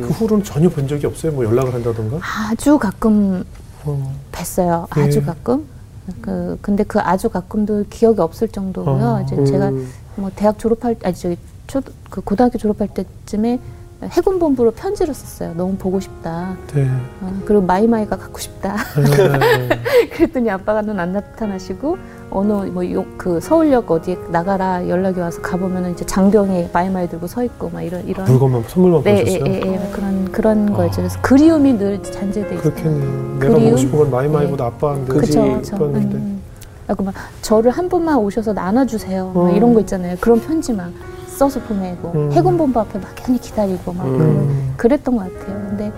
그 후로는 전혀 본 적이 없어요? 뭐 연락을 한다던가? 아주 가끔 어. 뵀어요. 예. 아주 가끔. 그 근데 그 아주 가끔도 기억이 없을 정도고요. 어. 이제 제가 음. 뭐 대학 졸업할 아니 저기 초그 고등학교 졸업할 때쯤에 해군 본부로 편지를 썼어요. 너무 보고 싶다. 네. 어, 그리고 마이마이가 갖고 싶다. 네. 그랬더니 아빠가는 안 나타나시고 어느 뭐그 서울역 어디에 나가라 연락이 와서 가보면은 이제 장병이 마이마이 들고 서 있고 막 이런 이런 물건만 선물만 네, 예, 보셨어요? 예, 예, 그런 그런 아. 거죠. 그래서 그리움이 늘 잔재돼 있어요. 그렇겠네요. 내가? 보고 싶은 건 마이마이보다. 그치. 그쵸, 그쵸. 이뻤는데. 음. 하고 막 저를 한 분만 오셔서 나눠주세요. 막 음. 이런 거 있잖아요. 그런 편지 막 써서 보내고 음. 해군 본부 앞에 막연히 기다리고 막 음. 음. 그랬던 것 같아요. 근데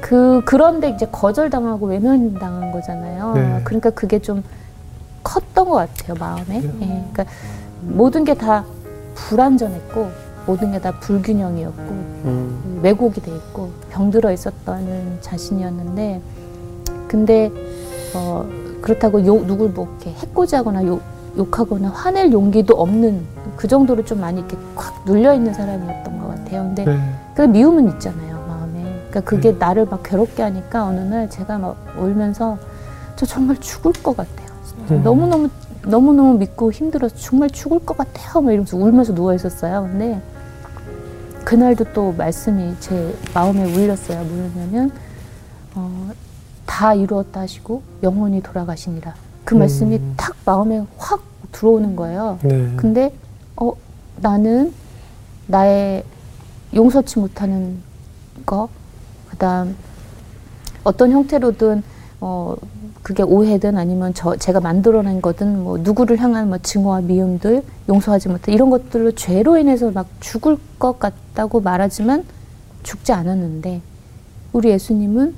그 그런데 이제 거절당하고 외면당한 거잖아요. 네. 그러니까 그게 좀 컸던 것 같아요 마음에. 네. 예. 그러니까 모든 게 다 불완전했고 모든 게 다 불균형이었고 음. 왜곡이 돼 있고 병들어 있었던 자신이었는데 근데 어 그렇다고 욕 누굴 뭐 이렇게 해코지하거나 욕 욕하거나 화낼 용기도 없는 그 정도로 좀 많이 이렇게 콱 눌려 있는 사람이었던 것 같아요. 근데 네. 그 미움은 있잖아요 마음에. 그러니까 그게 네. 나를 막 괴롭게 하니까 어느 날 제가 막 울면서 저 정말 죽을 것 같아요. 음. 너무 너무 너무 너무 믿고 힘들어서 정말 죽을 것 같아요. 막 이러면서 울면서 누워 있었어요. 근데 그날도 또 말씀이 제 마음에 울렸어요. 뭐냐면 어, 다 이루었다 하시고 영원히 돌아가시니라. 그 음. 말씀이 탁 마음에 확 들어오는 거예요. 네. 근데 어 나는 나의 용서치 못하는 거 그다음 어떤 형태로든 어 그게 오해든 아니면 저 제가 만들어낸 거든 뭐 누구를 향한 뭐 증오와 미움들 용서하지 못해 이런 것들로 죄로 인해서 막 죽을 것 같다고 말하지만 죽지 않았는데 우리 예수님은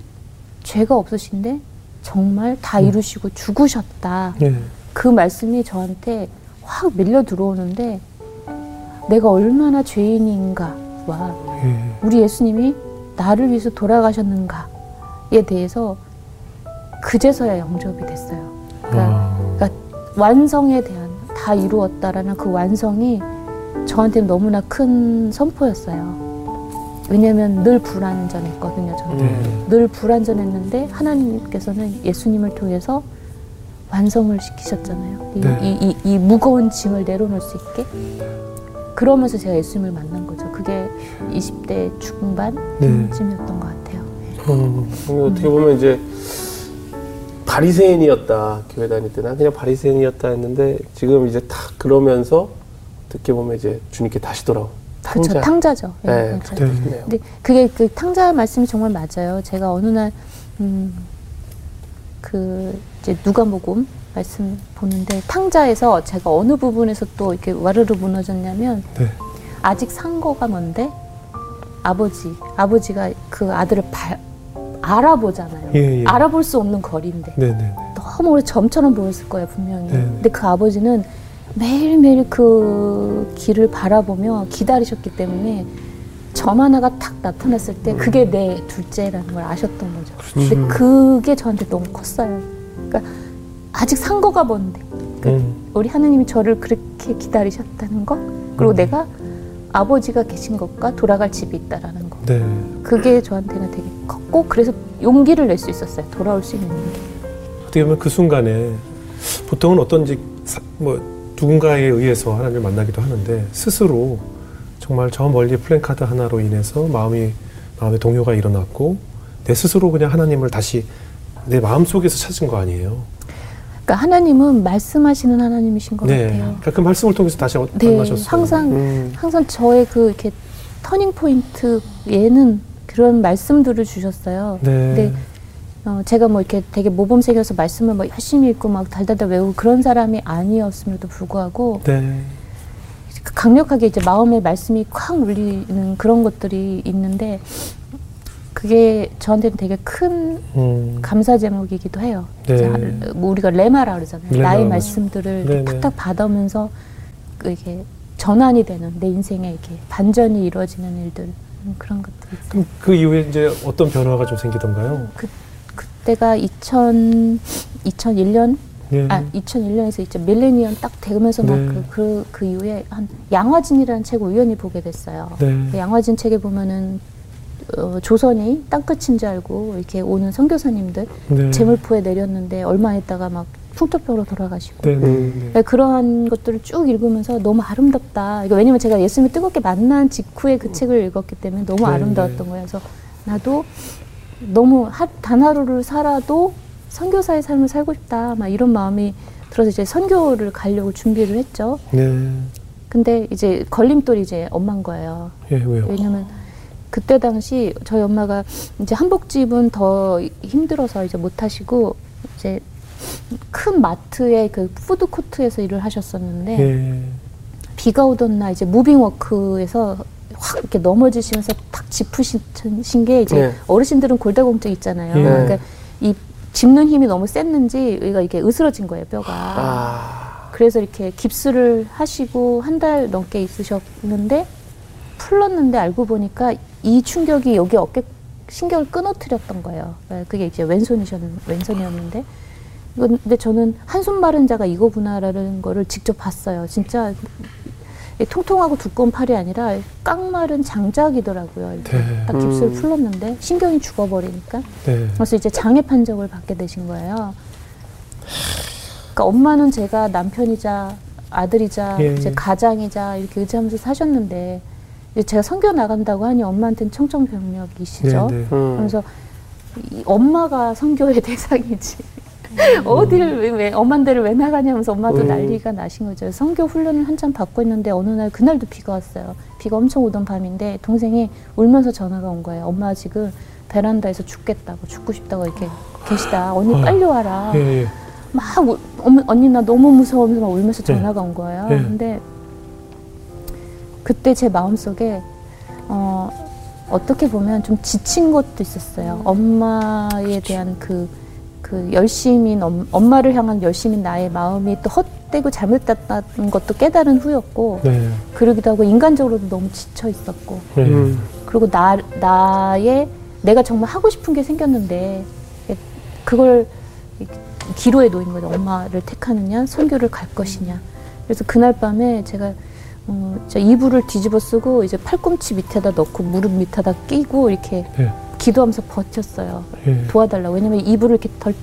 죄가 없으신데 정말 다 음. 이루시고 죽으셨다. 네. 그 말씀이 저한테 확 밀려 들어오는데 내가 얼마나 죄인인가와 예. 우리 예수님이 나를 위해서 돌아가셨는가에 대해서 그제서야 영접이 됐어요. 그러니까 아. 완성에 대한 다 이루었다라는 그 완성이 저한테는 너무나 큰 선포였어요. 왜냐하면 늘 불완전했거든요. 저는 네. 늘 불완전했는데 하나님께서는 예수님을 통해서 완성을 시키셨잖아요. 이, 네. 이, 이, 이 무거운 짐을 내려놓을 수 있게. 그러면서 제가 예수님을 만난 거죠. 그게 20대 중반쯤이었던 것 같아요. 어. 어떻게 보면 이제 바리새인이었다 교회 다닐 때난 그냥 바리새인이었다 했는데 지금 이제 딱 그러면서 어떻게 보면 이제 주님께 다시 돌아온 그렇죠. 탕자. 탕자죠. 예, 네, 그렇죠. 그렇게 됐네요. 근데 그게 그 탕자 말씀이 정말 맞아요. 제가 어느 날, 음, 그, 이제 누가복음 말씀 보는데 탕자에서 제가 어느 부분에서 또 이렇게 와르르 무너졌냐면 네. 아직 산 거가 뭔데 아버지, 아버지가 그 아들을 발, 알아보잖아요. 예, 예. 알아볼 수 없는 거리인데 네네. 너무 오래 점처럼 보였을 거예요 분명히. 네. 근데 그 아버지는 매일매일 그 길을 바라보며 기다리셨기 때문에 점 하나가 탁 나타났을 때 그게 내 둘째라는 걸 아셨던 거죠. 근데 음. 그게 저한테 너무 컸어요. 그러니까 아직 산 거가 뭔데? 그 음. 우리 하나님이 저를 그렇게 기다리셨다는 거 그리고 음. 내가 아버지가 계신 것과 돌아갈 집이 있다라는 거 네. 그게 저한테는 되게 컸고 그래서 용기를 낼 수 있었어요 돌아올 수 있는 용기 어떻게 보면 그 순간에 보통은 어떤지 사- 뭐 누군가에 의해서 하나님을 만나기도 하는데 스스로 정말 저 멀리 플랜카드 하나로 인해서 마음이 마음의 동요가 일어났고 내 스스로 그냥 하나님을 다시 내 마음 속에서 찾은 거 아니에요. 그러니까 하나님은 말씀하시는 하나님이신 것 네. 같아요 그러니까 그 말씀을 통해서 다시 어- 네 만나셨어요. 항상 음. 항상 저의 그 이렇게 터닝 포인트에는 그런 말씀들을 주셨어요 네. 근데 어, 제가 뭐 이렇게 되게 모범생이어서 말씀을 뭐 열심히 읽고 막 달달달 외우고 그런 사람이 아니었음에도 불구하고 네. 강력하게 이제 마음에 말씀이 콱 울리는 그런 것들이 있는데 그게 저한테는 되게 큰 음. 감사 제목이기도 해요. 네. 뭐 우리가 레마라 그러잖아요. 레마, 나의. 말씀들을. 탁탁 받으면서 그 이게 전환이 되는 내 인생에 이렇게 반전이 이루어지는 일들 음, 그런 것들이 있어요. 그럼 그 이후에 이제 어떤 변화가 좀 생기던가요? 그때가 2000 2001년 네. 아 2001년에서 이제 밀레니엄 딱 되면서 네. 막그 그 그 이후에 한 양화진이라는 책을 우연히 보게 됐어요. 네. 그 양화진 책에 보면은 어, 조선이 땅끝인 줄 알고 이렇게 오는 선교사님들 네. 제물포에 내렸는데 얼마 있다가 막 풍토병으로 돌아가시고 네, 네, 음. 네. 네, 그러한 것들을 쭉 읽으면서 너무 아름답다. 이거 왜냐면 제가 예수님을 뜨겁게 만난 직후에 그 책을 읽었기 때문에 너무 네, 아름다웠던 네. 거예요. 그래서 나도 너무 하, 단 하루를 살아도 선교사의 삶을 살고 싶다. 막 이런 마음이 들어서 이제 선교를 가려고 준비를 했죠. 네. 근데 이제 걸림돌이 이제 엄마인 거예요. 예, 왜요? 왜냐면 그때 당시 저희 엄마가 이제 한복집은 더 힘들어서 이제 못 하시고 이제 큰 마트의 그 푸드 코트에서 일을 하셨었는데 예. 비가 오던 날 이제 무빙 워크에서 확 이렇게 넘어지시면서 탁 짚으신 게 이제 네. 어르신들은 골다공증 있잖아요. 예. 그러니까 이 짚는 힘이 너무 셌는지 여기가 이게 으스러진 거예요 뼈가. 아. 그래서 이렇게 깁스를 하시고 한 달 넘게 있으셨는데 풀렀는데 알고 보니까 이 충격이 여기 어깨 신경을 끊어뜨렸던 거예요. 네, 그게 이제 왼손이셨 왼손이었는데 근데 저는 한손 마른 자가 이거구나라는 거를 직접 봤어요. 진짜 이 통통하고 두꺼운 팔이 아니라 깡 마른 장작이더라고요. 이렇게 네. 딱 깁스를 음. 풀렀는데 신경이 죽어버리니까 네. 그래서 이제 장애 판정을 받게 되신 거예요. 그러니까 엄마는 제가 남편이자 아들이자 예. 이제 가장이자 이렇게 의지하면서 사셨는데 이제 제가 선교 나간다고 하니 엄마한테는 청정병력이시죠. 네, 네. 음. 그래서 이 엄마가 선교의 대상이지. 어디를 왜, 왜 엄만 데를 왜 나가냐면서 엄마도 음. 난리가 나신 거죠. 선교 훈련을 한참 받고 있는데 어느 날 그날도 비가 왔어요. 비가 엄청 오던 밤인데 동생이 울면서 전화가 온 거예요. 엄마 지금 베란다에서 죽겠다고 죽고 싶다고 이렇게 계시다. 언니 아. 빨리 와라. 예, 예. 막 울, 어머, 언니 나 너무 무서워하면서 막 울면서 네. 전화가 온 거예요. 네. 근데 그때 제 마음속에 어, 어떻게 보면 좀 지친 것도 있었어요. 엄마에 대한 그, 그 열심인 엄, 엄마를 향한 열심인 나의 마음이 또 헛되고 잘못됐다는 것도 깨달은 후였고 네. 그러기도 하고 인간적으로도 너무 지쳐 있었고 네. 음. 그리고 나, 나의 내가 정말 하고 싶은 게 생겼는데 그걸 기로에 놓인 거죠. 엄마를 택하느냐, 선교를 갈 것이냐. 그래서 그날 밤에 제가 어, 저 이불을 뒤집어 쓰고 이제 팔꿈치 밑에다 넣고 무릎 밑에다 끼고 이렇게 네. 기도하면서 버텼어요. 예. 도와달라고. 왜냐면 이불을 이렇게 덜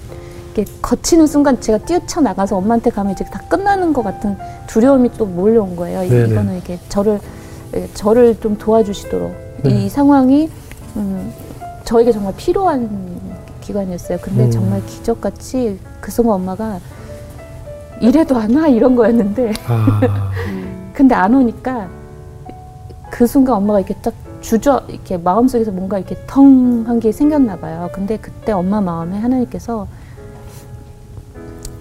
이렇게 거치는 순간 제가 뛰어쳐 나가서 엄마한테 가면 이제 다 끝나는 것 같은 두려움이 또 몰려온 거예요. 이- 네네. 이거는 이렇게 저를 예, 저를 좀 도와주시도록 네. 이 상황이 음, 저에게 정말 필요한 기간이었어요. 근데 음. 정말 기적같이 그 순간 엄마가 이래도 안 와 이런 거였는데 아. 근데 안 오니까 그 순간 엄마가 이렇게 딱 주저 이렇게 마음속에서 뭔가 이렇게 텅 한 게 생겼나 봐요. 근데 그때 엄마 마음에 하나님께서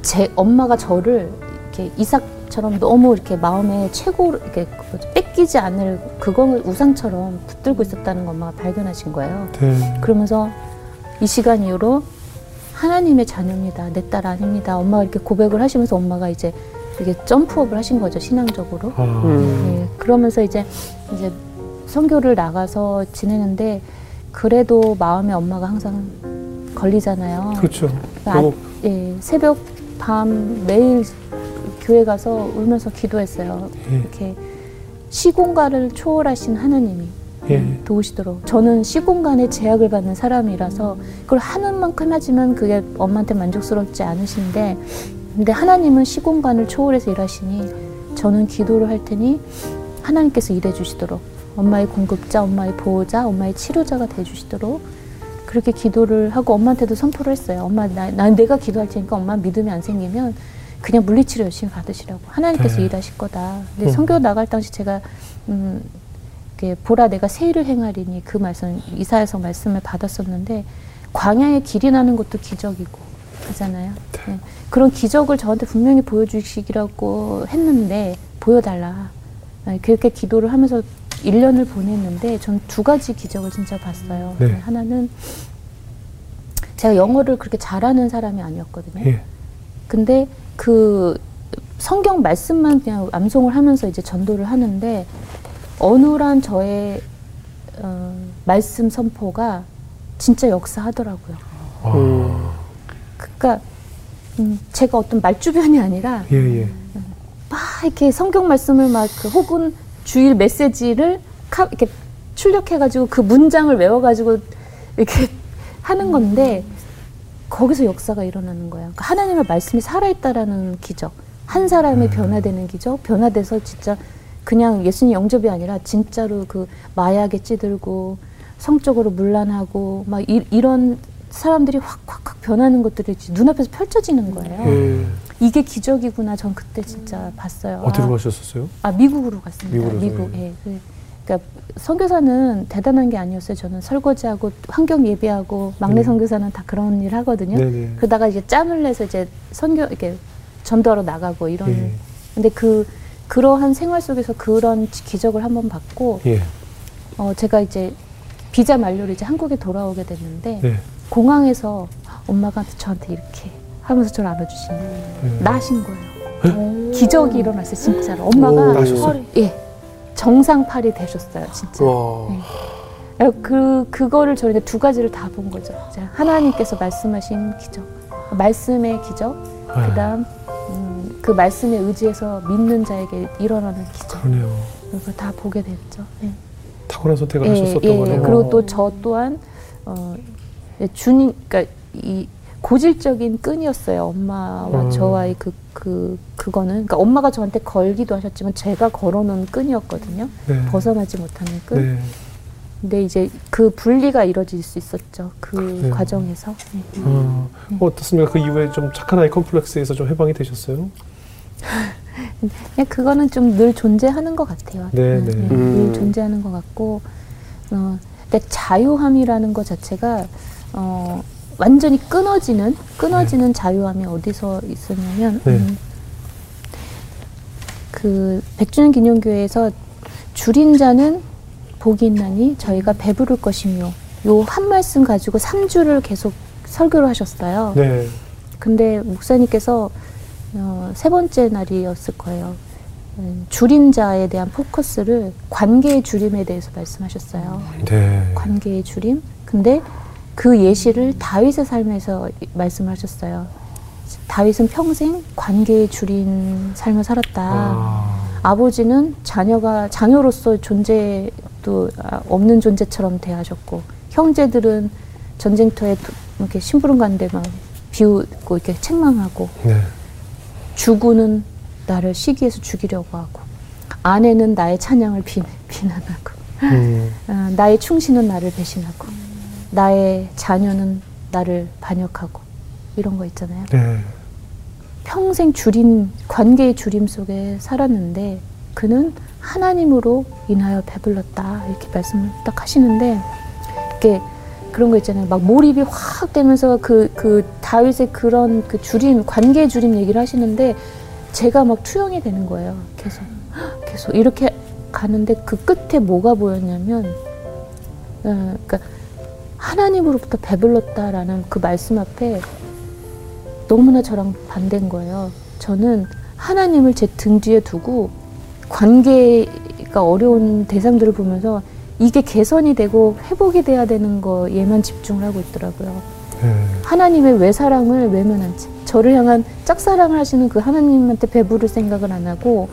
제 엄마가 저를 이렇게 이삭처럼 너무 이렇게 마음에 최고 이렇게 뺏기지 않을 그걸 우상처럼 붙들고 있었다는 거 엄마가 발견하신 거예요. 네. 그러면서 이 시간 이후로 하나님의 자녀입니다. 내 딸 아닙니다. 엄마가 이렇게 고백을 하시면서 엄마가 이제 이게 점프업을 하신 거죠 신앙적으로. 아. 음. 네, 그러면서 이제 이제 선교를 나가서 지내는데 그래도 마음에 엄마가 항상 걸리잖아요. 그렇죠. 아, 너무 예, 새벽 밤 매일 교회 가서 울면서 기도했어요. 예. 이렇게 시공간을 초월하신 하나님이 예. 도우시도록. 저는 시공간에 제약을 받는 사람이라서 그걸 하는 만큼 하지만 그게 엄마한테 만족스럽지 않으신데 근데 하나님은 시공간을 초월해서 일하시니 저는 기도를 할 테니 하나님께서 일해 주시도록 엄마의 공급자, 엄마의 보호자, 엄마의 치료자가 돼 주시도록 그렇게 기도를 하고 엄마한테도 선포를 했어요. 엄마, 나, 난 내가 기도할 테니까 엄마 믿음이 안 생기면 그냥 물리치료 열심히 받으시라고. 하나님께서 네. 일하실 거다. 근데 음. 선교 나갈 당시 제가 음, 보라 내가 세일을 행하리니 그 말씀 이사에서 말씀을 받았었는데 광야에 길이 나는 것도 기적이고 그잖아요. 네. 그런 기적을 저한테 분명히 보여주시기라고 했는데 보여달라. 네, 그렇게 기도를 하면서 1년을 보냈는데 전 두 가지 기적을 진짜 봤어요. 네. 하나는 제가 영어를 그렇게 잘하는 사람이 아니었거든요. 예. 근데 그 성경 말씀만 그냥 암송을 하면서 이제 전도를 하는데 어눌한 저의 어, 말씀 선포가 진짜 역사하더라고요. 아. 음. 그러니까 음, 제가 어떤 말주변이 아니라 예, 예. 막 이렇게 성경 말씀을 막 그 혹은 주일 메시지를 카, 이렇게 출력해가지고 그 문장을 외워가지고 이렇게 하는 건데 거기서 역사가 일어나는 거예요. 그러니까 하나님의 말씀이 살아있다라는 기적, 한 사람이 변화되는 기적, 변화돼서 진짜 그냥 예수님 영접이 아니라 진짜로 그 마약에 찌들고 성적으로 문란하고 막 이, 이런 사람들이 확 확 확 변하는 것들이 눈앞에서 펼쳐지는 거예요. 예. 이게 기적이구나. 전 그때 진짜 봤어요. 어디로 아, 가셨었어요? 아 미국으로 갔습니다. 미국으로요? 미국. 예. 그- 그러니까 선교사는 대단한 게 아니었어요. 저는 설거지하고 환경 예배하고 막내 음. 선교사는 다 그런 일 하거든요. 네네. 그러다가 이제 짬을 내서 이제 선교 이렇게 전도하러 나가고 이런. 예. 근데 그 그러한 생활 속에서 그런 기적을 한번 봤고 예. 어 제가 이제 비자 만료로 이제 한국에 돌아오게 됐는데 네. 공항에서 엄마가 저한테 이렇게 하면서 저를 안아주시는 예. 나신 거예요. 기적이 일어났어요, 진짜로. 엄마가 오. 예 정상팔이 되셨어요, 진짜. 와. 네. 그 그거를 저는 두 가지를 다 본 거죠. 하나님께서 말씀하신 기적, 말씀의 기적, 아, 그다음 음, 그 말씀에 의지해서 믿는 자에게 일어나는 기적. 그러네요. 이걸 다 보게 됐죠. 네. 탁월한 선택을 예, 하셨었던 예, 거네요. 그리고 또 저 또한 어, 예, 주님, 그러니까 이 고질적인 끈이었어요. 엄마와 음. 저와의 그, 그, 그거는. 그러니까 엄마가 저한테 걸기도 하셨지만 제가 걸어놓은 끈이었거든요. 네. 벗어나지 못하는 끈. 네. 근데 이제 그 분리가 이루어질 수 있었죠. 그 그래요. 과정에서. 네. 어, 어떻습니까? 그 이후에 좀 착한 아이 컴플렉스에서 좀 해방이 되셨어요? 그냥 그거는 좀 늘 존재하는 것 같아요. 네, 음, 네. 네, 음. 늘 존재하는 것 같고, 어, 근데 자유함이라는 것 자체가 어, 완전히 끊어지는 끊어지는 자유함이 어디서 있었냐면 네. 음, 그 백주년 기념교회에서 줄인 자는 복이 있나니 저희가 배부를 것이며 요 한 말씀 가지고 3주를 계속 설교를 하셨어요. 네. 근데 목사님께서 어, 세 번째 날이었을 거예요. 음, 줄인 자에 대한 포커스를 관계의 줄임에 대해서 말씀하셨어요. 네. 관계의 줄임. 근데 그 예시를 다윗의 삶에서 이- 말씀을 하셨어요. 다윗은 평생 관계의 줄인 삶을 살았다. 아, 아버지는 자녀가 자녀로서 존재도 아, 없는 존재처럼 대하셨고 형제들은 전쟁터에 도- 이렇게 심부름 간데 막 비웃고 이렇게 책망하고 네. 주구는 나를 시기해서 죽이려고 하고 아내는 나의 찬양을 비, 비난하고 음, 아, 나의 충신은 나를 배신하고 나의 자녀는 나를 반역하고 이런 거 있잖아요. 네. 평생 줄인 관계의 줄임 속에 살았는데 그는 하나님으로 인하여 배불렀다 이렇게 말씀을 딱 하시는데 이렇게 그런 거 있잖아요. 막 몰입이 확 되면서 그, 그 다윗의 그런 그 줄임, 관계의 줄임 얘기를 하시는데 제가 막 투영이 되는 거예요. 계속. 계속 이렇게 가는데 그 끝에 뭐가 보였냐면, 어, 그러니까 하나님으로부터 배불렀다라는 그 말씀 앞에 너무나 저랑 반대인 거예요. 저는 하나님을 제 등 뒤에 두고 관계가 어려운 대상들을 보면서 이게 개선이 되고 회복이 돼야 되는 거에만 집중을 하고 있더라고요. 네. 하나님의 외사랑을 외면한 채 저를 향한 짝사랑을 하시는 그 하나님한테 배부를 생각을 안 하고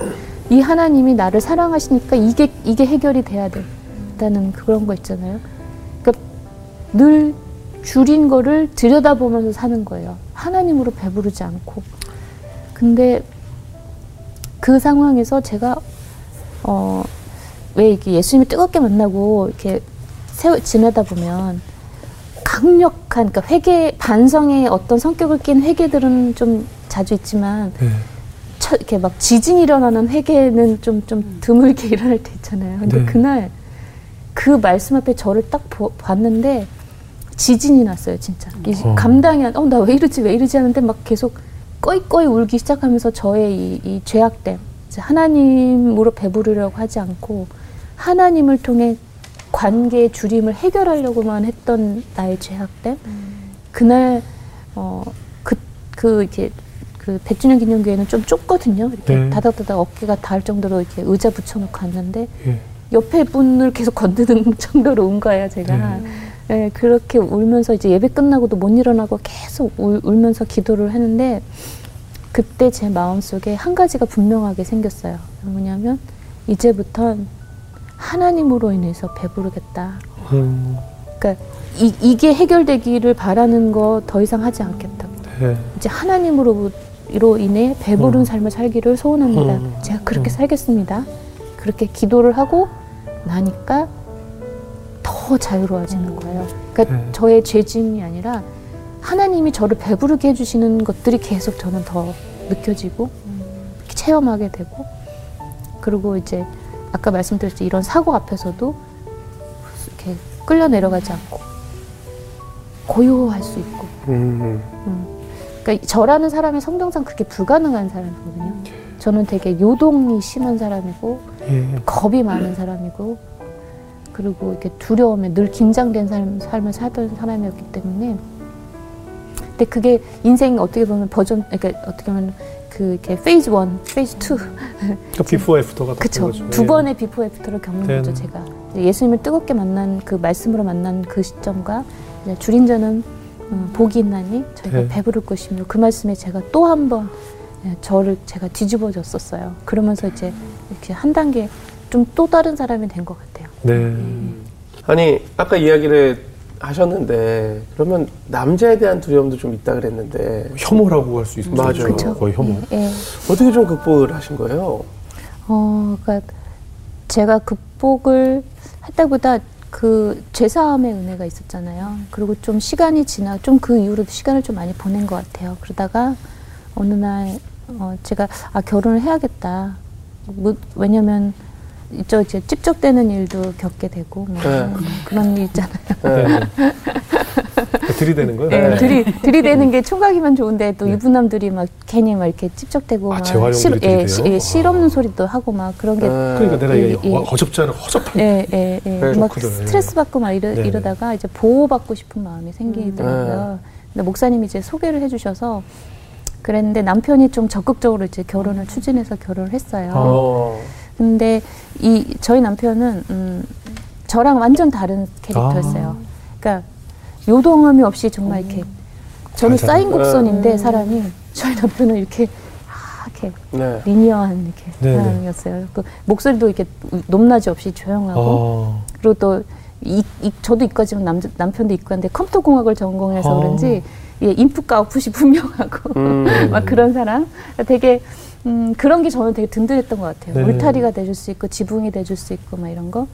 이 하나님이 나를 사랑하시니까 이게 이게 해결이 돼야 된다는 그런 거 있잖아요. 늘 줄인 거를 들여다보면서 사는 거예요. 하나님으로 배부르지 않고. 근데 그 상황에서 제가 어 왜 이게 예수님을 뜨겁게 만나고 이렇게 세워 지내다 보면 강력한 그러니까 회개 반성의 어떤 성격을 띈 회개들은 좀 자주 있지만 네. 차- 이렇게 막 지진이 일어나는 회개는 좀좀 드물게 일어날 때 있잖아요. 근데 네. 그날 그 말씀 앞에 저를 딱 보- 봤는데 지진이 났어요, 진짜. 이 어. 감당이 안, 어, 나 왜 이러지, 왜 이러지 하는데 막 계속 꺼이꺼이 울기 시작하면서 저의 이, 이 죄악됨, 하나님으로 배부르려고 하지 않고 하나님을 통해 관계의 줄임을 해결하려고만 했던 나의 죄악됨. 그날 어, 그, 그 이렇게 그 백주년 기념교회는 좀 좁거든요. 이렇게 네. 다닥다닥 어깨가 닿을 정도로 이렇게 의자 붙여놓고 갔는데 예. 옆에 분을 계속 건드는 정도로 운 거예요, 제가. 네, 그렇게 울면서 이제 예배 끝나고도 못 일어나고 계속 울, 울면서 기도를 했는데 그때 제 마음속에 한 가지가 분명하게 생겼어요. 뭐냐면 이제부턴 하나님으로 인해서 배부르겠다. 음, 그러니까 이, 이게 해결되기를 바라는 거 더 이상 하지 않겠다. 네. 이제 하나님으로 로 인해 배부른 음. 삶을 살기를 소원합니다. 음. 제가 그렇게 음. 살겠습니다. 그렇게 기도를 하고 나니까 더 자유로워지는 거예요. 그러니까 네. 저의 죄짐이 아니라 하나님이 저를 배부르게 해주시는 것들이 계속 저는 더 느껴지고 체험하게 되고 그리고 이제 아까 말씀드렸듯이 이런 사고 앞에서도 이렇게 끌려 내려가지 않고 고요할 수 있고 음. 그러니까 저라는 사람이 성경상 그게 불가능한 사람이거든요. 저는 되게 요동이 심한 사람이고 예. 겁이 많은 사람이고 그리고 이렇게 두려움에 늘 긴장된 삶, 삶을 살던 사람이었기 때문에 근데 그게 인생 어떻게 보면 버전 그러니까 어떻게 보면 그 이렇게 phase 1, phase 2 그러니까 비포 애프터가 그쵸 거죠. 두 예. 번의 before after를 겪는 네. 거죠 제가 예수님을 뜨겁게 만난 그 말씀으로 만난 그 시점과 이제 주린 자는 음, 복이 있나니 저희가 네. 배부를 것이며 그 말씀에 제가 또 한번 예, 저를 제가 뒤집어졌었어요 그러면서 이제 이렇게 한 단계 좀 또 다른 사람이 된 것 같아요 네. 아니 아까 이야기를 하셨는데 그러면 남자에 대한 두려움도 좀 있다 그랬는데 혐오라고 할 수 있죠. 맞아요. 그렇죠. 거의 혐오. 예, 예. 어떻게 좀 극복을 하신 거예요? 어, 그러니까 제가 극복을 했다보다 그 죄사함의 은혜가 있었잖아요. 그리고 좀 시간이 지나 좀 그 이후로도 시간을 좀 많이 보낸 것 같아요. 그러다가 어느 날 어, 제가 아 결혼을 해야겠다. 뭐, 왜냐면 이쪽 이제 찝적대는 일도 겪게 되고 뭐 네. 그런 일 있잖아요. 네. 들이대는 거예요. 예, 네. 들이 들이대는 게 총각이면 좋은데 또 네. 유부남들이 막 괜히 막 이렇게 찝적대고 아, 막 실, 예? 시- 예, 아. 실없는 소리도 하고 막 그런 게 그러니까 내가 예, 이게 예. 않은 허접한 예, 예, 예. 네, 막. 스트레스 받고 막 이러, 네네. 이러다가 이제 보호받고 싶은 마음이 생기더라고요. 근데 목사님이 이제 소개를 해주셔서 그랬는데 남편이 좀 적극적으로 이제 결혼을 추진해서 결혼을 했어요. 어. 근데 이 저희 남편은 음, 저랑 완전 다른 캐릭터였어요. 그러니까 요동함이 없이 정말 이렇게 저는 잘 쌓인. 곡선인데 음. 사람이 저희 남편은 이렇게 아, 이렇게 네. 리니어한 이렇게 네네. 사람이었어요. 그 목소리도 이렇게 높낮이 없이 조용하고 어. 그리고 또 이, 이- 저도 이과지만 남, 남편도 이과인데 컴퓨터 공학을 전공해서 어. 그런지 예, 인풋과 아웃풋이 분명하고 음. 막 그런 사람 되게 음, 그런 게 저는 되게 든든했던 것 같아요. 네. 울타리가 돼줄 수 있고 지붕이 돼줄 수 있고 막 이런 거.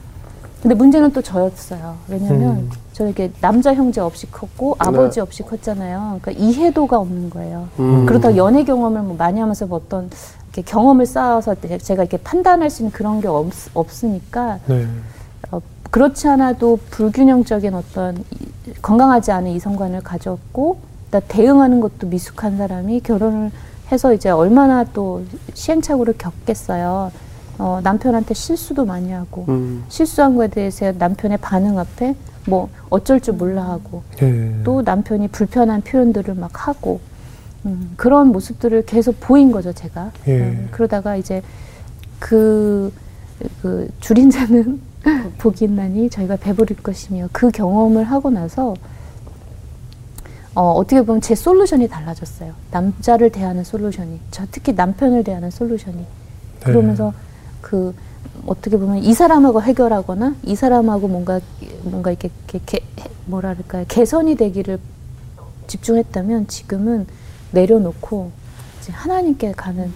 근데 문제는 또 저였어요. 왜냐면 음. 저 이렇게 남자 형제 없이 컸고 아버지 없이 컸잖아요. 그러니까 이해도가 없는 거예요. 음. 그러다 연애 경험을 뭐 많이 하면서 뭐 어떤 이렇게 경험을 쌓아서 제가 이렇게 판단할 수 있는 그런 게 없, 없으니까 네. 어, 그렇지 않아도 불균형적인 어떤 이- 건강하지 않은 이성관을 가졌고 나 대응하는 것도 미숙한 사람이 결혼을 해서 이제 얼마나 또 시행착오를 겪겠어요. 어, 남편한테 실수도 많이 하고 음. 실수한 거에 대해서 남편의 반응 앞에 뭐 어쩔 줄 몰라 하고 예. 또 남편이 불편한 표현들을 막 하고 음, 그런 모습들을 계속 보인 거죠 제가 예. 음, 그러다가 이제 그, 그 줄인 자는 복이 있나니 저희가 배부를 것이며 그 경험을 하고 나서 어, 어떻게 보면 제 솔루션이 달라졌어요 남자를 대하는 솔루션이 저 특히 남편을 대하는 솔루션이 네. 그러면서 그 어떻게 보면 이 사람하고 해결하거나 이 사람하고 뭔가 뭔가 이렇게, 이렇게 개, 뭐랄까요 개선이 되기를 집중했다면 지금은 내려놓고 이제 하나님께 가는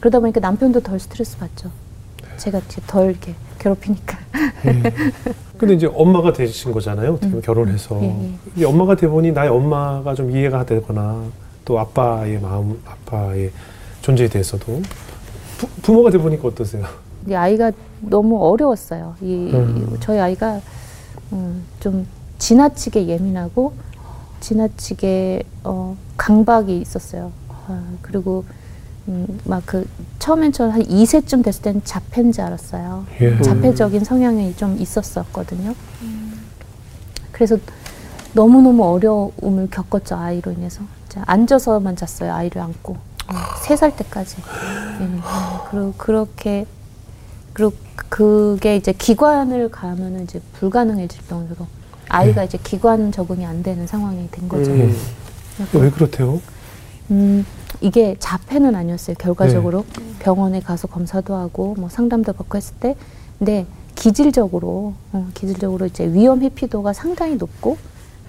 그러다 보니까 남편도 덜 스트레스 받죠. 제가 이제 덜 이렇게 괴롭히니까. 예. 근데 이제 엄마가 되신 거잖아요. 어떻게 보면 음. 결혼해서. 예, 예. 이 엄마가 돼 보니 나의 엄마가 좀 이해가 되거나 또 아빠의 마음, 아빠의 존재에 대해서도 부, 부모가 돼 보니까 어떠세요? 이 아이가 너무 어려웠어요. 이, 음. 이 저희 아이가 음, 좀 지나치게 예민하고 지나치게 어, 강박이 있었어요. 아, 그리고 음, 막그 처음엔 저는 한 2세쯤 됐을 때는 자폐인지 알았어요. 예. 자폐적인 성향이 좀 있었었거든요. 그래서 너무너무 어려움을 겪었죠, 아이로 인해서. 이제 앉아서만 잤어요, 아이를 안고. 세 살 때까지. 예. 그리고 그렇게, 그리고 그게 이제 기관을 가면은 이제 불가능해질 정도로 아이가 이제 기관 적응이 안 되는 상황이 된 거죠. 음. 왜 그렇대요? 음, 이게 자폐는 아니었어요. 결과적으로 병원에 가서 검사도 하고 뭐 상담도 받고 했을 때, 근데 기질적으로 어, 기질적으로 이제 위험 회피도가 상당히 높고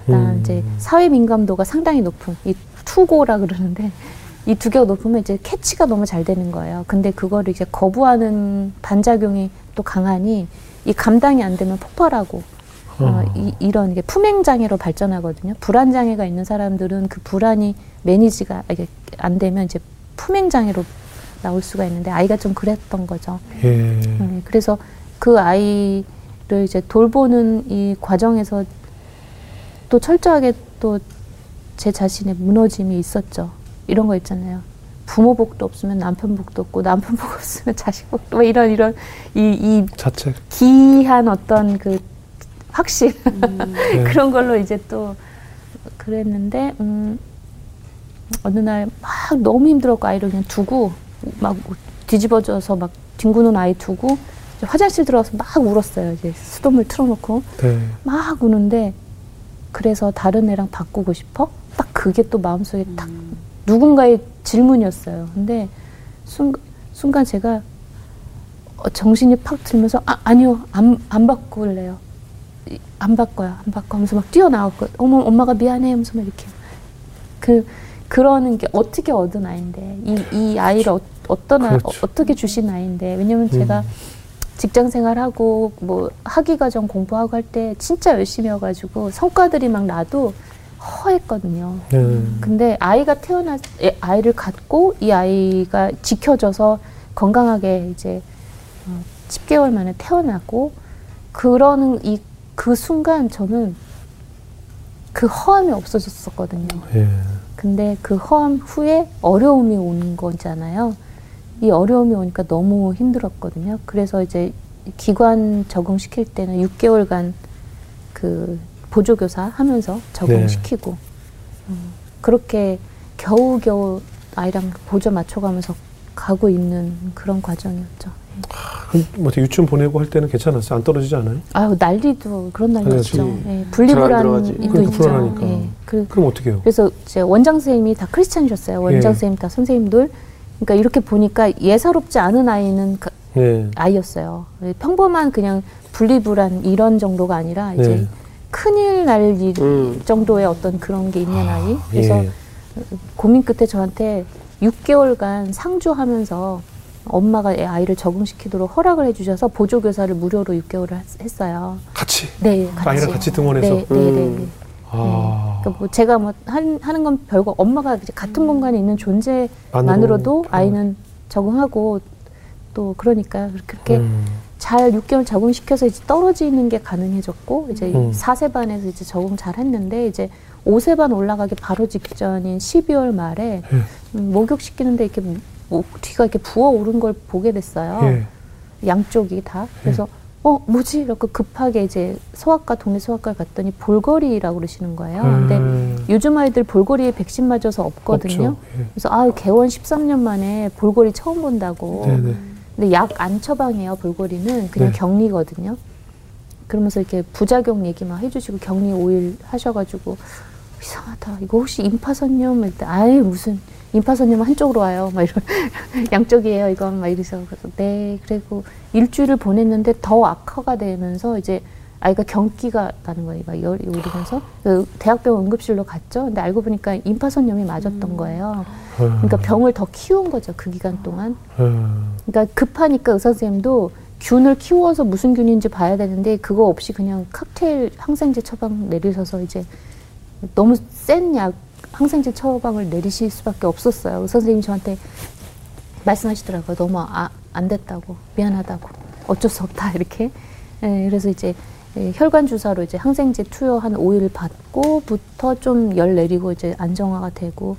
그다음 음. 이제 사회 민감도가 상당히 높은 이 투고라 그러는데 이 두 개가 높으면 이제 캐치가 너무 잘 되는 거예요. 근데 그거를 이제 거부하는 반작용이 또 강하니 이 감당이 안 되면 폭발하고 어, 어. 이, 이런 게 품행 장애로 발전하거든요. 불안 장애가 있는 사람들은 그 불안이 매니지가 이게 안 되면 이제 품행 장애로 나올 수가 있는데 아이가 좀 그랬던 거죠. 예. 네, 그래서 그 아이를 이제 돌보는 이 과정에서 또 철저하게 또 제 자신의 무너짐이 있었죠. 이런 거 있잖아요. 부모 복도 없으면 남편 복도 없고 남편 복 없으면 자식 복도 뭐 이런 이런 이, 이. 기한 어떤 그 확신 예. 그런 걸로 이제 또 그랬는데 음, 어느 날 막 너무 힘들었고 아이를 그냥 두고 막 뒤집어져서 막 뒹구는 아이 두고 이제 화장실 들어가서 막 울었어요. 이제 수돗물 틀어놓고 네. 막 우는데 그래서 다른 애랑 바꾸고 싶어? 딱 그게 또 마음속에 딱 누군가의 질문이었어요. 근데 순간, 순간 제가 어, 정신이 팍 들면서 아, 아니요 안, 안 바꿀래요. 이- 안 바꿔요. 안 바꿔 하면서 막 뛰어나왔고 어머 엄마가 미안해 하면서 막 이렇게 그 그러는 게 어떻게 얻은 아이인데 이, 이 아이를 어, 어떤 아, 그렇죠. 어, 어떻게 주신 아이인데 왜냐면 제가 직장 생활하고 뭐 학위 과정 공부하고 할 때 진짜 열심히 해가지고 성과들이 막 나도 허했거든요. 네. 근데 아이가 태어나 애- 아이를 갖고 이 아이가 지켜져서 건강하게 이제 어, 10개월 만에 태어나고 그러는 이 그 순간 저는 그 허함이 없어졌었거든요. 예. 근데 그 허함 후에 어려움이 오는 거잖아요. 이 어려움이 오니까 너무 힘들었거든요. 그래서 이제 기관 적응시킬 때는 6개월간 그 보조교사 하면서 적응시키고 음, 그렇게 겨우겨우 아이랑 보조 맞춰가면서 가고 있는 그런 과정이었죠. 그럼 뭐 어떻게 유치원 보내고 할 때는 괜찮았어요? 안 떨어지지 않아요? 아유 난리도 그런 난리였죠. 당연하지. 예, 분리불안도 들어가지. 그러니까 있죠. 불안하니까. 예, 그, 그럼 어떻게 해요? 그래서 제 원장 선생님이 다 크리스찬이셨어요. 원장 예. 선생님 다 선생님들. 그러니까 이렇게 보니까 예사롭지 않은 아이는 그 예. 아이였어요. 평범한 그냥 분리불안 이런 정도가 아니라 이제 네. 큰일 날 일 음. 정도의 어떤 그런 게 있는 아, 아이. 그래서 예. 고민 끝에 저한테 6개월간 상주하면서 엄마가 애 아이를 적응시키도록 허락을 해주셔서 보조교사를 무료로 6개월을 했- 했어요. 같이 네, 같이. 아이랑 같이 등원해서. 네, 네, 네. 음. 아. 그러니까 뭐 제가 뭐 한, 하는 건 별거 엄마가 같은 공간에 있는 존재만으로도 만으로. 아이는 적응하고 또 그러니까 그렇게 음. 잘 6개월 적응시켜서 이제 떨어지는 게 가능해졌고 이제 음. 4세 반에서 이제 적응 잘 했는데 이제 5세 반 올라가기 바로 직전인 12월 말에 예. 음, 목욕시키는데 이렇게 목 뒤가 이렇게 부어오른 걸 보게 됐어요. 예. 양쪽이 다. 그래서 어 뭐지? 이렇게 급하게 이제 소아과 동네 소아과를 갔더니 볼거리라고 그러시는 거예요. 근데 음. 요즘 아이들 볼거리에 백신 맞아서 없거든요. 예. 그래서 아 개원 13년 만에 볼거리 처음 본다고. 네네. 근데 약 안 처방해요. 볼거리는 그냥 네. 격리거든요. 그러면서 이렇게 부작용 얘기만 해주시고 격리 5일 하셔가지고 이상하다. 이거 혹시 임파선염? 일때 아예 무슨 임파선염 한쪽으로 와요. 막 이런 양쪽이에요. 이건 막 이래서 그래서 네 그리고 일주일을 보냈는데 더 악화가 되면서 이제 아이가 경기가 나는 거예요. 막 열이 오르면서 그 대학병원 응급실로 갔죠. 근데 알고 보니까 임파선염이 맞았던 거예요. 그러니까 병을 더 키운 거죠. 그 기간 동안. 음. 그러니까 급하니까 의사 선생님도 균을 키워서 무슨 균인지 봐야 되는데 그거 없이 그냥 칵테일 항생제 처방 내리셔서 이제 너무 센 약 항생제 처방을 내리실 수밖에 없었어요. 의사 선생님이 저한테 말씀하시더라고요. 너무 아, 안 됐다고 미안하다고 어쩔 수 없다 이렇게. 예, 그래서 이제 예, 혈관 주사로 이제 항생제 투여 한 5일 받고부터 좀 열 내리고 이제 안정화가 되고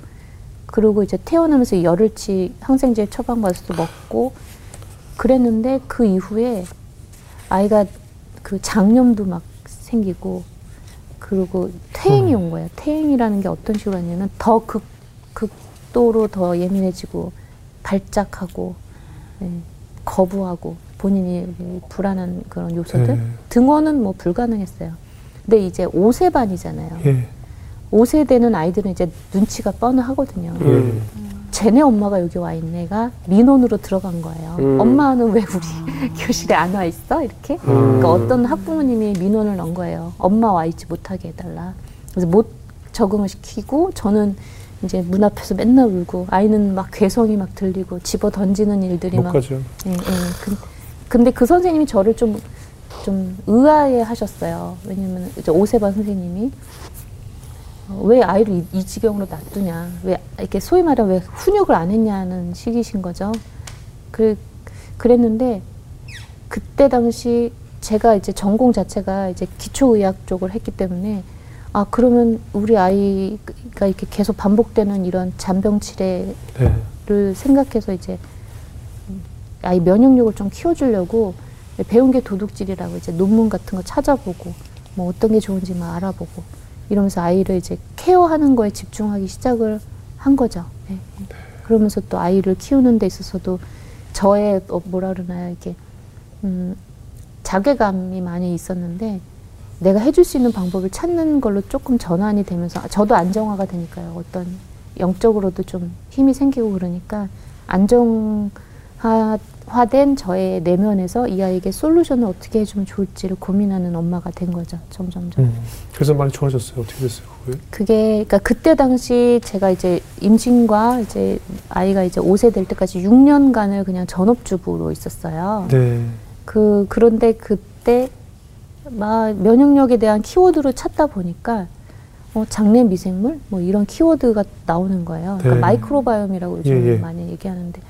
그리고 이제 태어나면서 열흘치 항생제 처방받아서 또 먹고 그랬는데 그 이후에 아이가 그 장염도 막 생기고 그리고 퇴행이 온 거예요. 퇴행이라는 게 어떤 식으로 하냐면 더 극, 극도로 더 예민해지고 발작하고 예, 거부하고 본인이 뭐 불안한 그런 요소들 네. 등원은 뭐 불가능했어요. 근데 이제 5세 반이잖아요. 예. 5세 되는 아이들은 이제 눈치가 뻔하거든요. 음. 쟤네 엄마가 여기 와 있네가 민원으로 들어간 거예요. 음. 엄마는 왜 우리 교실에 안 와 있어? 이렇게. 음. 그러니까 어떤 학부모님이 민원을 넣은 거예요. 엄마 와 있지 못하게 해달라. 그래서 못 적응을 시키고 저는 이제 문 앞에서 맨날 울고 아이는 막 괴성이 막 들리고 집어 던지는 일들이 못막 가죠. 예, 예. 그, 근데 그 선생님이 저를 좀, 좀 의아해 하셨어요. 왜냐면 이제 오세반 선생님이 어, 왜 아이를 이, 이 지경으로 놔두냐. 왜, 이렇게 소위 말하면 왜 훈육을 안 했냐는 식이신 거죠. 그, 그랬는데 그때 당시 제가 이제 전공 자체가 이제 기초의학 쪽을 했기 때문에 아, 그러면 우리 아이가 이렇게 계속 반복되는 이런 잔병 치레 네. 를 생각해서 이제 아이 면역력을 좀 키워주려고 배운 게 도둑질이라고 이제 논문 같은 거 찾아보고 뭐 어떤 게 좋은지 막 알아보고 이러면서 아이를 이제 케어하는 거에 집중하기 시작을 한 거죠. 네. 그러면서 또 아이를 키우는 데 있어서도 저의 어, 뭐라 그러나요 이게 음, 자괴감이 많이 있었는데 내가 해줄 수 있는 방법을 찾는 걸로 조금 전환이 되면서 저도 안정화가 되니까요. 어떤 영적으로도 좀 힘이 생기고 그러니까 안정화 된 저의 내면에서 이 아이에게 솔루션을 어떻게 해주면 좋을지를 고민하는 엄마가 된 거죠. 점점점. 음. 그래서 많이 좋아졌어요. 어떻게 됐어요, 그게? 그게 그러니까 그때 당시 제가 이제 임신과 이제 아이가 이제 5세 될 때까지 6년간을 그냥 전업주부로 있었어요. 네. 그 그런데 그때 막 면역력에 대한 키워드를 찾다 보니까 어, 장내 미생물 뭐 이런 키워드가 나오는 거예요. 그러니까 네. microbiome이라고 요즘 예, 예. 많이 얘기하는데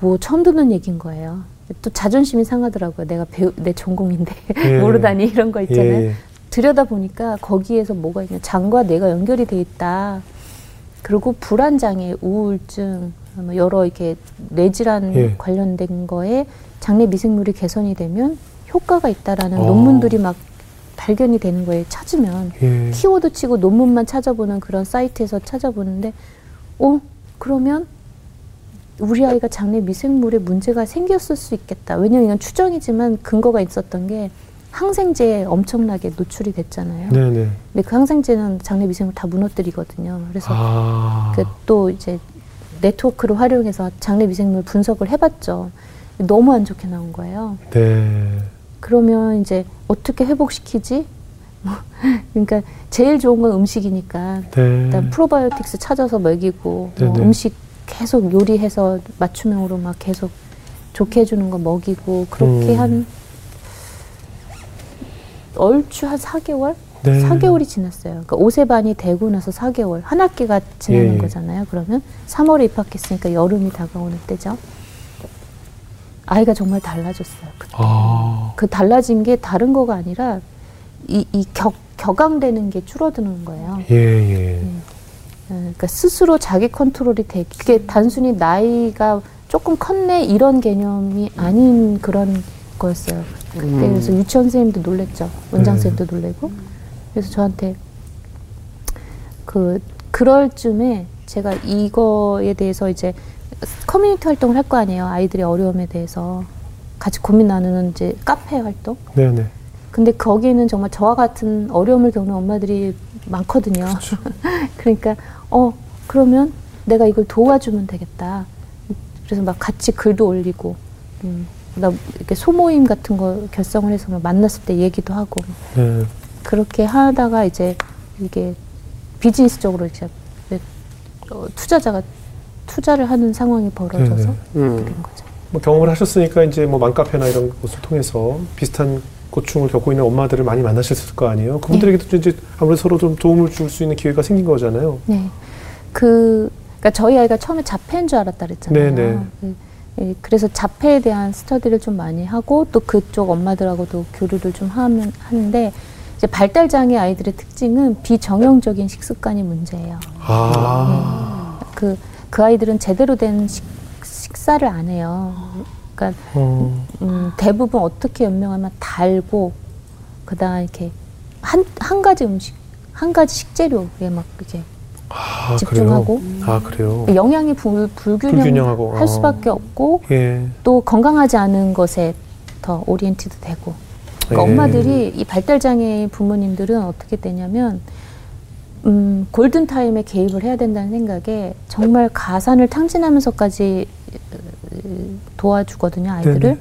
뭐 처음 듣는 얘기인 거예요. 또 자존심이 상하더라고요. 내가 배우, 내 전공인데 예. 모르다니 이런 거 있잖아요. 예, 예. 들여다 보니까 거기에서 뭐가 있냐 장과 뇌가 연결이 돼 있다. 그리고 불안 장애, 우울증, 뭐 여러 이렇게 뇌질환 예. 관련된 거에 장내 미생물이 개선이 되면 효과가 있다라는 어. 논문들이 막 발견이 되는 거예요. 찾으면 예. 키워드 치고 논문만 찾아보는 그런 사이트에서 찾아보는데, 어 그러면 우리 아이가 장내 미생물에 문제가 생겼을 수 있겠다. 왜냐면 이건 추정이지만 근거가 있었던 게 항생제에 엄청나게 노출이 됐잖아요. 네네. 근데 그 항생제는 장내 미생물 다 무너뜨리거든요. 그래서 아. 그 또 이제 네트워크를 활용해서 장내 미생물 분석을 해봤죠. 너무 안 좋게 나온 거예요. 네. 그러면 이제 어떻게 회복시키지? 뭐, 그러니까 제일 좋은 건 음식이니까 네. 일단 프로바이오틱스 찾아서 먹이고 뭐. 음식 계속 요리해서 맞춤형으로 막 계속 좋게 해주는 거 먹이고 그렇게 음. 한 얼추 한 4개월? 네. 4개월이 지났어요. 그러니까 5세 반이 되고 나서 4개월. 한 학기가 지나는 예. 거잖아요. 그러면 3월에 입학했으니까 여름이 다가오는 때죠. 아이가 정말 달라졌어요. 그때. 아. 그 달라진 게 다른 거가 아니라 이, 이 격, 격앙되는 게 줄어드는 거예요. 예, 예. 음. 어, 그러니까 스스로 자기 컨트롤이 돼. 그게 단순히 나이가 조금 컸네 이런 개념이 아닌 그런 거였어요. 그때 음. 그래서 유치원 선생님도 놀랬죠. 원장 네. 선생님도 놀래고. 그래서 저한테 그 그럴 쯤에 제가 이거에 대해서 이제 커뮤니티 활동을 할 거 아니에요. 아이들의 어려움에 대해서 같이 고민 나누는 이제 카페 활동. 네네. 근데 거기에는 정말 저와 같은 어려움을 겪는 엄마들이 많거든요. 그러니까 어 그러면 내가 이걸 도와주면 되겠다. 그래서 막 같이 글도 올리고, 음, 나 이렇게 소모임 같은 거 결성을 해서 막 만났을 때 얘기도 하고 네. 그렇게 하다가 이제 이게 비즈니스적으로 이제 어, 투자자가 투자를 하는 상황이 벌어져서 네네. 음. 된 거죠. 뭐 경험을 하셨으니까 이제 뭐 맘카페나 이런 곳을 통해서 비슷한 고충을 겪고 있는 엄마들을 많이 만나셨을 거 아니에요. 그분들에게도 이제 아무래도 서로 좀 도움을 줄 수 있는 기회가 생긴 거잖아요. 네. 그, 그니까 저희 아이가 처음에 자폐인 줄 알았다 그랬잖아요. 네네. 그, 예, 그래서 자폐에 대한 스터디를 좀 많이 하고 또 그쪽 엄마들하고도 교류를 좀 하면, 하는데 이제 발달장애 아이들의 특징은 비정형적인 식습관이 문제예요. 아. 그, 그 아이들은 제대로 된 식, 식사를 안 해요. 그러니까 어. 음, 대부분 어떻게 연명하면 달고 그다음 이렇게 한, 한 가지 음식, 한 가지 식재료에 막 이렇게 아, 집중하고 그래요? 아, 그래요? 영양이 불, 불균형 할 어. 수밖에 없고 예. 또 건강하지 않은 것에 더 oriented 되고 그러니까 예. 엄마들이 이 발달 장애 부모님들은 어떻게 되냐면 음, 골든 타임에 개입을 해야 된다는 생각에 정말 가산을 탕진하면서까지 어, 도와주거든요 아이들을. 네네.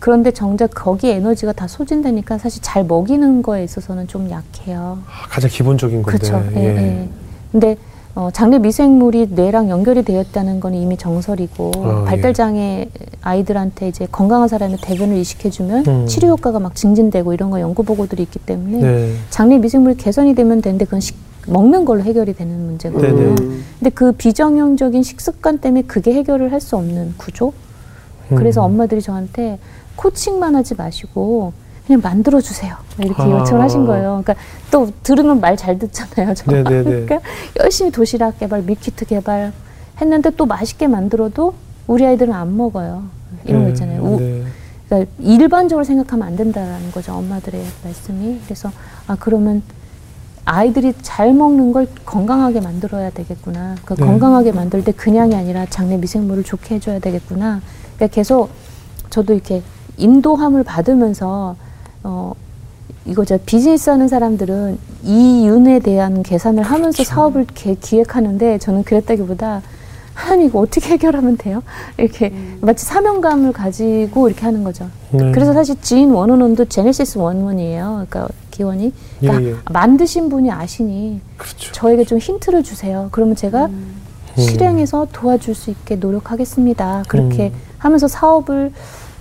그런데 정작 거기 에너지가 다 소진되니까 사실 잘 먹이는 거에 있어서는 좀 약해요. 아, 가장 기본적인 건데. 그렇죠. 예, 예. 예. 근데 어, 장내 미생물이 뇌랑 연결이 되었다는 건 이미 정설이고 아, 발달 예. 장애 아이들한테 이제 건강한 사람의 대변을 이식해주면 음. 치료 효과가 막 증진되고 이런 거 연구 보고들이 있기 때문에 네. 장내 미생물이 개선이 되면 되는데 그건 식, 먹는 걸로 해결이 되는 문제거든요. 네네. 음. 근데 그 비정형적인 식습관 때문에 그게 해결을 할 수 없는 구조. 그래서 음. 엄마들이 저한테 코칭만 하지 마시고 그냥 만들어 주세요. 이렇게 아. 요청을 하신 거예요. 그러니까 또 들으면 말 잘 듣잖아요. 저. 네네네. 그러니까 열심히 도시락 개발, 밀키트 개발 했는데 또 맛있게 만들어도 우리 아이들은 안 먹어요. 이런 거 네, 있잖아요. 우- 네. 그러니까 일반적으로 생각하면 안 된다라는 거죠. 엄마들의 말씀이. 그래서 아 그러면 아이들이 잘 먹는 걸 건강하게 만들어야 되겠구나. 그 네. 건강하게 만들 때 그냥이 아니라 장내 미생물을 좋게 해줘야 되겠구나. 그러니까 계속 저도 이렇게 인도함을 받으면서 어 이거 저 비즈니스 하는 사람들은 이윤에 대한 계산을 하면서 그렇죠. 사업을 개- 기획하는데 저는 그랬다기보다 하나님 이거 어떻게 해결하면 돼요? 이렇게 마치 사명감을 가지고 이렇게 하는 거죠. 네. 그래서 사실 지인 원원원도 제네시스 원원이에요. 그러니까 기원이 그러니까 예, 예. 만드신 분이 아시니 그렇죠. 저에게 좀 힌트를 주세요. 그러면 제가 실행해서 도와줄 수 있게 노력하겠습니다. 그렇게 음. 하면서 사업을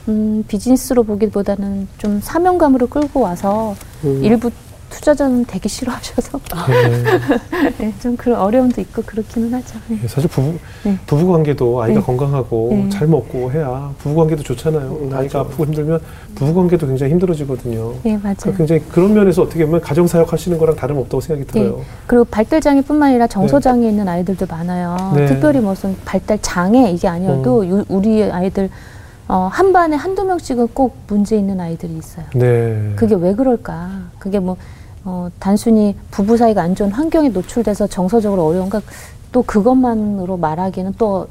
음, 비즈니스로 보기보다는 좀 사명감으로 끌고 와서 음. 일부 투자자는 되게 싫어하셔서 네. 네, 좀 그런 어려움도 있고 그렇기는 하죠. 네. 예, 사실 부부 네. 부부 관계도 아이가 네. 건강하고 네. 잘 먹고 해야 부부 관계도 좋잖아요. 음, 아이가. 아프고 힘들면 부부 관계도 굉장히 힘들어지거든요. 네, 맞아요. 그러니까 굉장히 그런 면에서 어떻게 보면 가정 사역 하시는 거랑 다름 없다고 생각이 네. 들어요. 그리고 발달 장애뿐만 아니라 정서 장애 있는 아이들도 많아요. 네. 특별히 무슨 발달 장애 이게 아니어도 음. 유- 우리 아이들 어, 한 반에 한두 명씩은 꼭 문제 있는 아이들이 있어요. 네. 그게 왜 그럴까? 그게 뭐 어, 단순히 부부 사이가 안 좋은 환경에 노출돼서 정서적으로 어려운가? 또 그것만으로 말하기는 또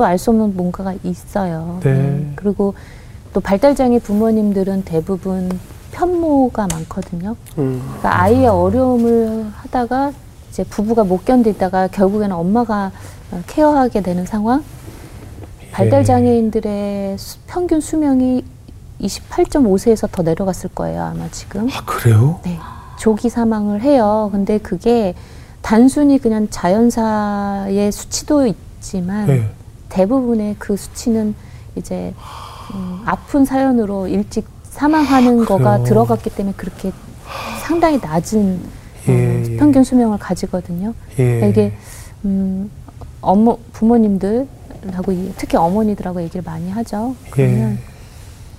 또 알 수 없는 뭔가가 있어요. 네. 그리고 또 발달장애 부모님들은 대부분 편모가 많거든요. 음. 그러니까 아이의 어려움을 하다가 이제 부부가 못 견디다가 결국에는 엄마가 어, 케어하게 되는 상황. 발달 예. 장애인들의 수- 평균 수명이 28.5세에서 더 내려갔을 거예요, 아마 지금. 아 그래요? 네. 조기 사망을 해요. 근데 그게 단순히 그냥 자연사의 수치도 있지만 네. 대부분의 그 수치는 이제 음, 아픈 사연으로 일찍 사망하는 거가 그래요? 들어갔기 때문에 그렇게 상당히 낮은 어, 예, 예. 평균 수명을 가지거든요. 예. 이게 음, 어머 부모님들 하고 이- 특히 어머니들하고 얘기를 많이 하죠. 그러면 예.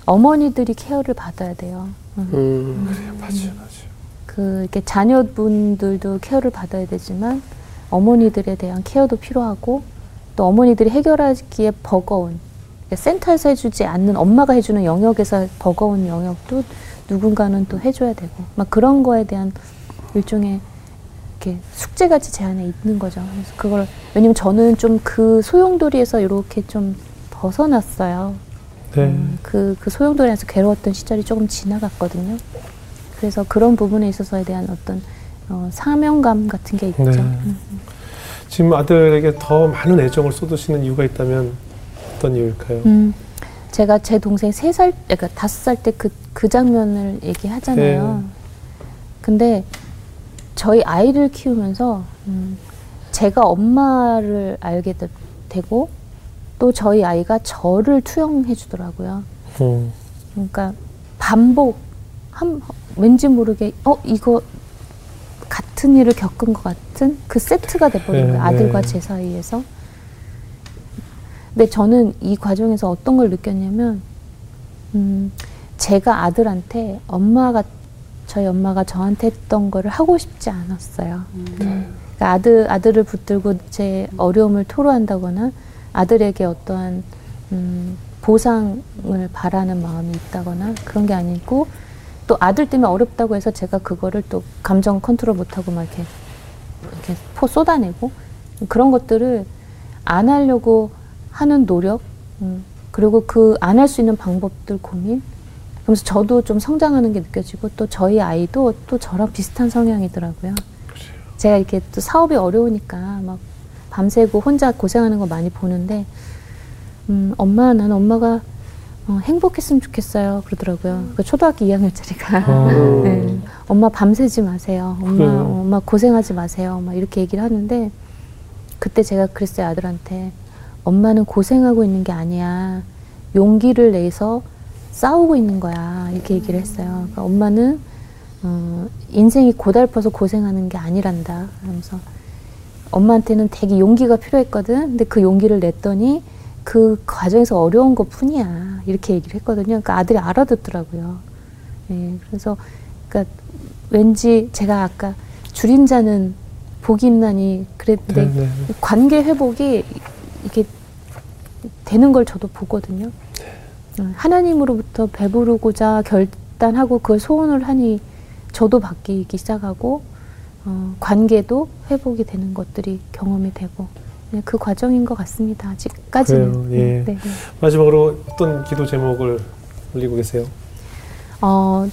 어머니들이 케어를 받아야 돼요. 음. 음. 맞아요, 맞아요. 그 이렇게 자녀분들도 케어를 받아야 되지만 어머니들에 대한 케어도 필요하고 또 어머니들이 해결하기에 버거운 그러니까 센터에서 해주지 않는 엄마가 해주는 영역에서 버거운 영역도 누군가는 또 해줘야 되고 막 그런 거에 대한 일종의 이렇게 숙제같이 제 안에 있는 거죠. 그래서 그걸 왜냐면 저는 좀 그 소용돌이에서 이렇게 좀 벗어났어요. 네. 음, 그, 그 소용돌이에서 괴로웠던 시절이 조금 지나갔거든요. 그래서 그런 부분에 있어서에 대한 어떤 어, 사명감 같은 게 있죠. 네. 음. 지금 아들에게 더 많은 애정을 쏟으시는 이유가 있다면 어떤 이유일까요? 음, 제가 제 동생 세 살, 그러니까 다섯 살 때 그, 그 장면을 얘기하잖아요. 네. 근데 저희 아이를 키우면서 음, 제가 엄마를 알게 되, 되고 또 저희 아이가 저를 투영해 주더라고요. 음. 그러니까 반복 한 왠지 모르게 어 이거 같은 일을 겪은 것 같은 그 세트가 돼버린 네, 거예요 아들과 네. 제 사이에서 근데 저는 이 과정에서 어떤 걸 느꼈냐면 음 제가 아들한테 엄마가 저희 엄마가 저한테 했던 거를 하고 싶지 않았어요. 그러니까 아들 아들을 붙들고 제 어려움을 토로한다거나 아들에게 어떠한 음, 보상을 바라는 마음이 있다거나 그런 게 아니고 또 아들 때문에 어렵다고 해서 제가 그거를 또 감정 컨트롤 못하고 막 이렇게 이렇게 포 쏟아내고 그런 것들을 안 하려고 하는 노력 음, 그리고 그 안 할 수 있는 방법들 고민 그러면서 저도 좀 성장하는 게 느껴지고 또 저희 아이도 또 저랑 비슷한 성향이더라고요. 제가 이렇게 또 사업이 어려우니까 막 밤새고 혼자 고생하는 거 많이 보는데 음, 엄마 난 엄마가 어, 행복했으면 좋겠어요 그러더라고요. 그 초등학교 2학년짜리가 어. 네. 엄마 밤새지 마세요. 엄마 그래요. 어, 엄마 고생하지 마세요. 막 이렇게 얘기를 하는데 그때 제가 그랬어요 아들한테 엄마는 고생하고 있는 게 아니야. 용기를 내서 싸우고 있는 거야. 이렇게 얘기를 했어요. 그러니까 엄마는 어, 인생이 고달퍼서 고생하는 게 아니란다. 그러면서 엄마한테는 되게 용기가 필요했거든. 근데 그 용기를 냈더니 그 과정에서 어려운 것 뿐이야. 이렇게 얘기를 했거든요. 그러니까 아들이 알아듣더라고요. 예, 그래서 그러니까 왠지 제가 아까 줄인 자는 복이 있나니 그랬는데 네, 네. 관계 회복이 이게 되는 걸 저도 보거든요. 어, 하나님으로부터 배부르고자 결단하고 그걸 소원을 하니 저도 바뀌기 시작하고 어, 관계도 회복이 되는 것들이 경험이 되고 네, 그 과정인 것 같습니다. 아직까지는. 그래요, 예. 네, 네. 마지막으로 어떤 기도 제목을 올리고 계세요? 어,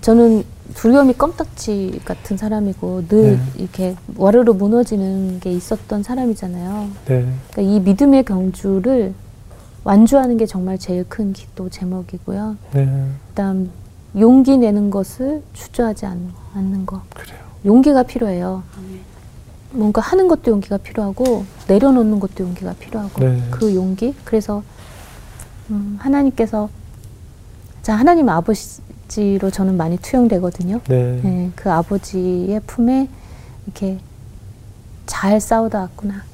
저는 두려움이 껌딱지 같은 사람이고 늘 네. 이렇게 와르르 무너지는 게 있었던 사람이잖아요. 네. 그러니까 이 믿음의 경주를 완주하는 게 정말 제일 큰 기도 제목이고요. 네. 그다음 용기 내는 것을 주저하지 않는, 않는 거. 그래요. 용기가 필요해요. 뭔가 하는 것도 용기가 필요하고 내려놓는 것도 용기가 필요하고 네. 그 용기. 그래서 음, 하나님께서 자 하나님 아버지로 저는 많이 투영되거든요. 네. 네, 그 아버지의 품에 이렇게 잘 싸우다 왔구나.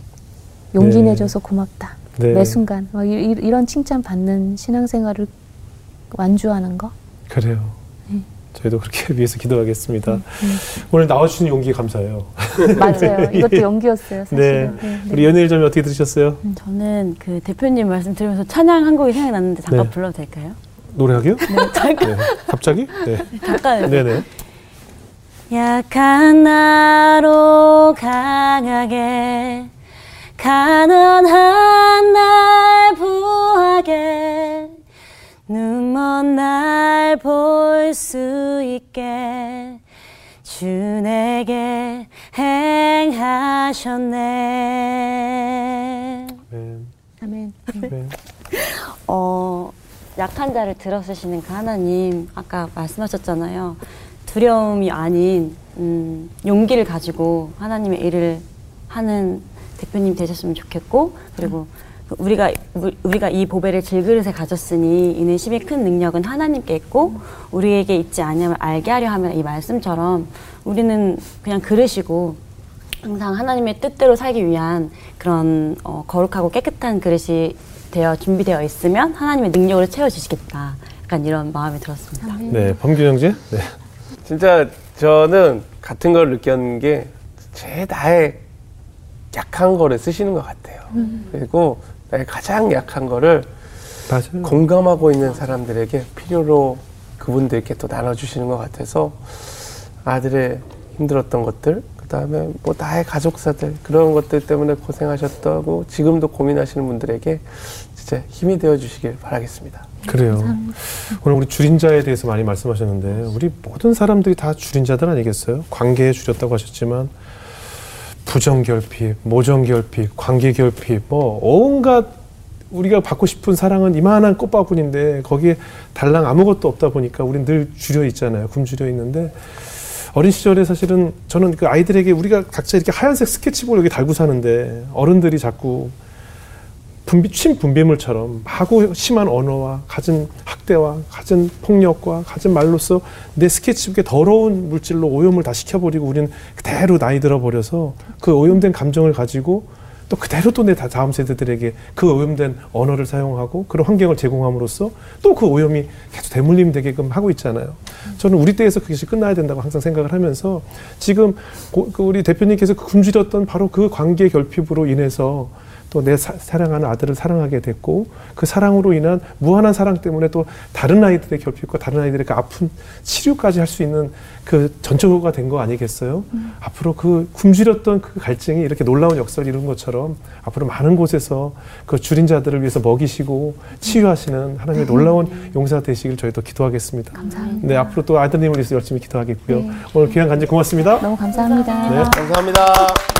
용기 네. 내줘서 고맙다. 네. 매 순간 막 이, 이- 이런 칭찬 받는 신앙생활을 완주하는 거. 그래요. 네. 저희도 그렇게 위해서 기도하겠습니다. 음, 오늘 나와주신 용기 감사해요. 맞아요. 이것도 연기였어요. 네. 사실은. 네, 네. 우리 연예일 점이 어떻게 들으셨어요? 음, 저는 그 대표님 말씀 들으면서 찬양 한 곡이 생각났는데 잠깐 네. 불러도 될까요? 노래하게요? 네, 잠깐. 네. 갑자기? 네. 잠깐. 네네. 약한 나로 강하게 가난한 날 부하게 눈먼 날 볼 수 있게 주 내게 행하셨네. 네. 아멘. 네. 어, 약한 자를 들어쓰시는 그 하나님, 아까 말씀하셨잖아요. 두려움이 아닌, 음, 용기를 가지고 하나님의 일을 하는 대표님 되셨으면 좋겠고, 그리고 우리가, 우- 우리가 이 보배를 질그릇에 가졌으니 이는 심히 큰 능력은 하나님께 있고, 우리에게 있지 아니함을 알게 하려 하면 이 말씀처럼 우리는 그냥 그릇이고, 항상 하나님의 뜻대로 살기 위한 그런 어, 거룩하고 깨끗한 그릇이 되어 준비되어 있으면 하나님의 능력으로 채워주시겠다. 약간 이런 마음이 들었습니다. 아멘. 네. 범균 형제? 네. 진짜 저는 같은 걸 느꼈는 게 제 나의 약한 거를 쓰시는 것 같아요. 그리고 나의 가장 약한 거를 맞아요. 공감하고 있는 사람들에게 필요로 그분들께 또 나눠주시는 것 같아서 아들의 힘들었던 것들, 그 다음에 뭐 나의 가족사들 그런 것들 때문에 고생하셨다고 지금도 고민하시는 분들에게 진짜 힘이 되어 주시길 바라겠습니다. 그래요. 오늘 우리 줄인자에 대해서 많이 말씀하셨는데 우리 모든 사람들이 다 줄인자들 아니겠어요? 관계에 줄였다고 하셨지만 부정결핍, 모정결핍, 관계결핍 뭐 온갖 우리가 받고 싶은 사랑은 이만한 꽃바구니인데 거기에 달랑 아무것도 없다 보니까 우린 늘 줄여 있잖아요. 굶주려 있는데 어린 시절에 사실은 저는 그 아이들에게 우리가 각자 이렇게 하얀색 스케치북을 여기 달고 사는데 어른들이 자꾸 분비, 침 분비물처럼 하고 심한 언어와 갖은 학대와 갖은 폭력과 갖은 말로써 내 스케치북에 더러운 물질로 오염을 다 시켜버리고 우리는 그대로 나이 들어버려서 그 오염된 감정을 가지고 또 그대로 또 내 다음 세대들에게 그 오염된 언어를 사용하고 그런 환경을 제공함으로써 또 그 오염이 계속 대물림 되게끔 하고 있잖아요. 저는 우리 때에서 그것이 끝나야 된다고 항상 생각을 하면서 지금 고- 그 우리 대표님께서 굶주렸던 바로 그 관계 결핍으로 인해서 또또내 사랑하는 아들을 사랑하게 됐고 그 사랑으로 인한 무한한 사랑 때문에 또 다른 아이들의 결핍과 다른 아이들의 그 아픈 치료까지 할 수 있는 그 전초가 된 거 아니겠어요? 앞으로 그 굶주렸던 그 갈증이 이렇게 놀라운 역사를 이룬 것처럼 앞으로 많은 곳에서 그 줄인 자들을 위해서 먹이시고 치유하시는 하나님의 놀라운 용사 되시길 저희도 기도하겠습니다. 감사합니다. 네, 앞으로 또 아드님을 위해서 열심히 기도하겠고요. 네. 오늘 귀한 간증 고맙습니다. 너무 감사합니다. 네. 감사합니다.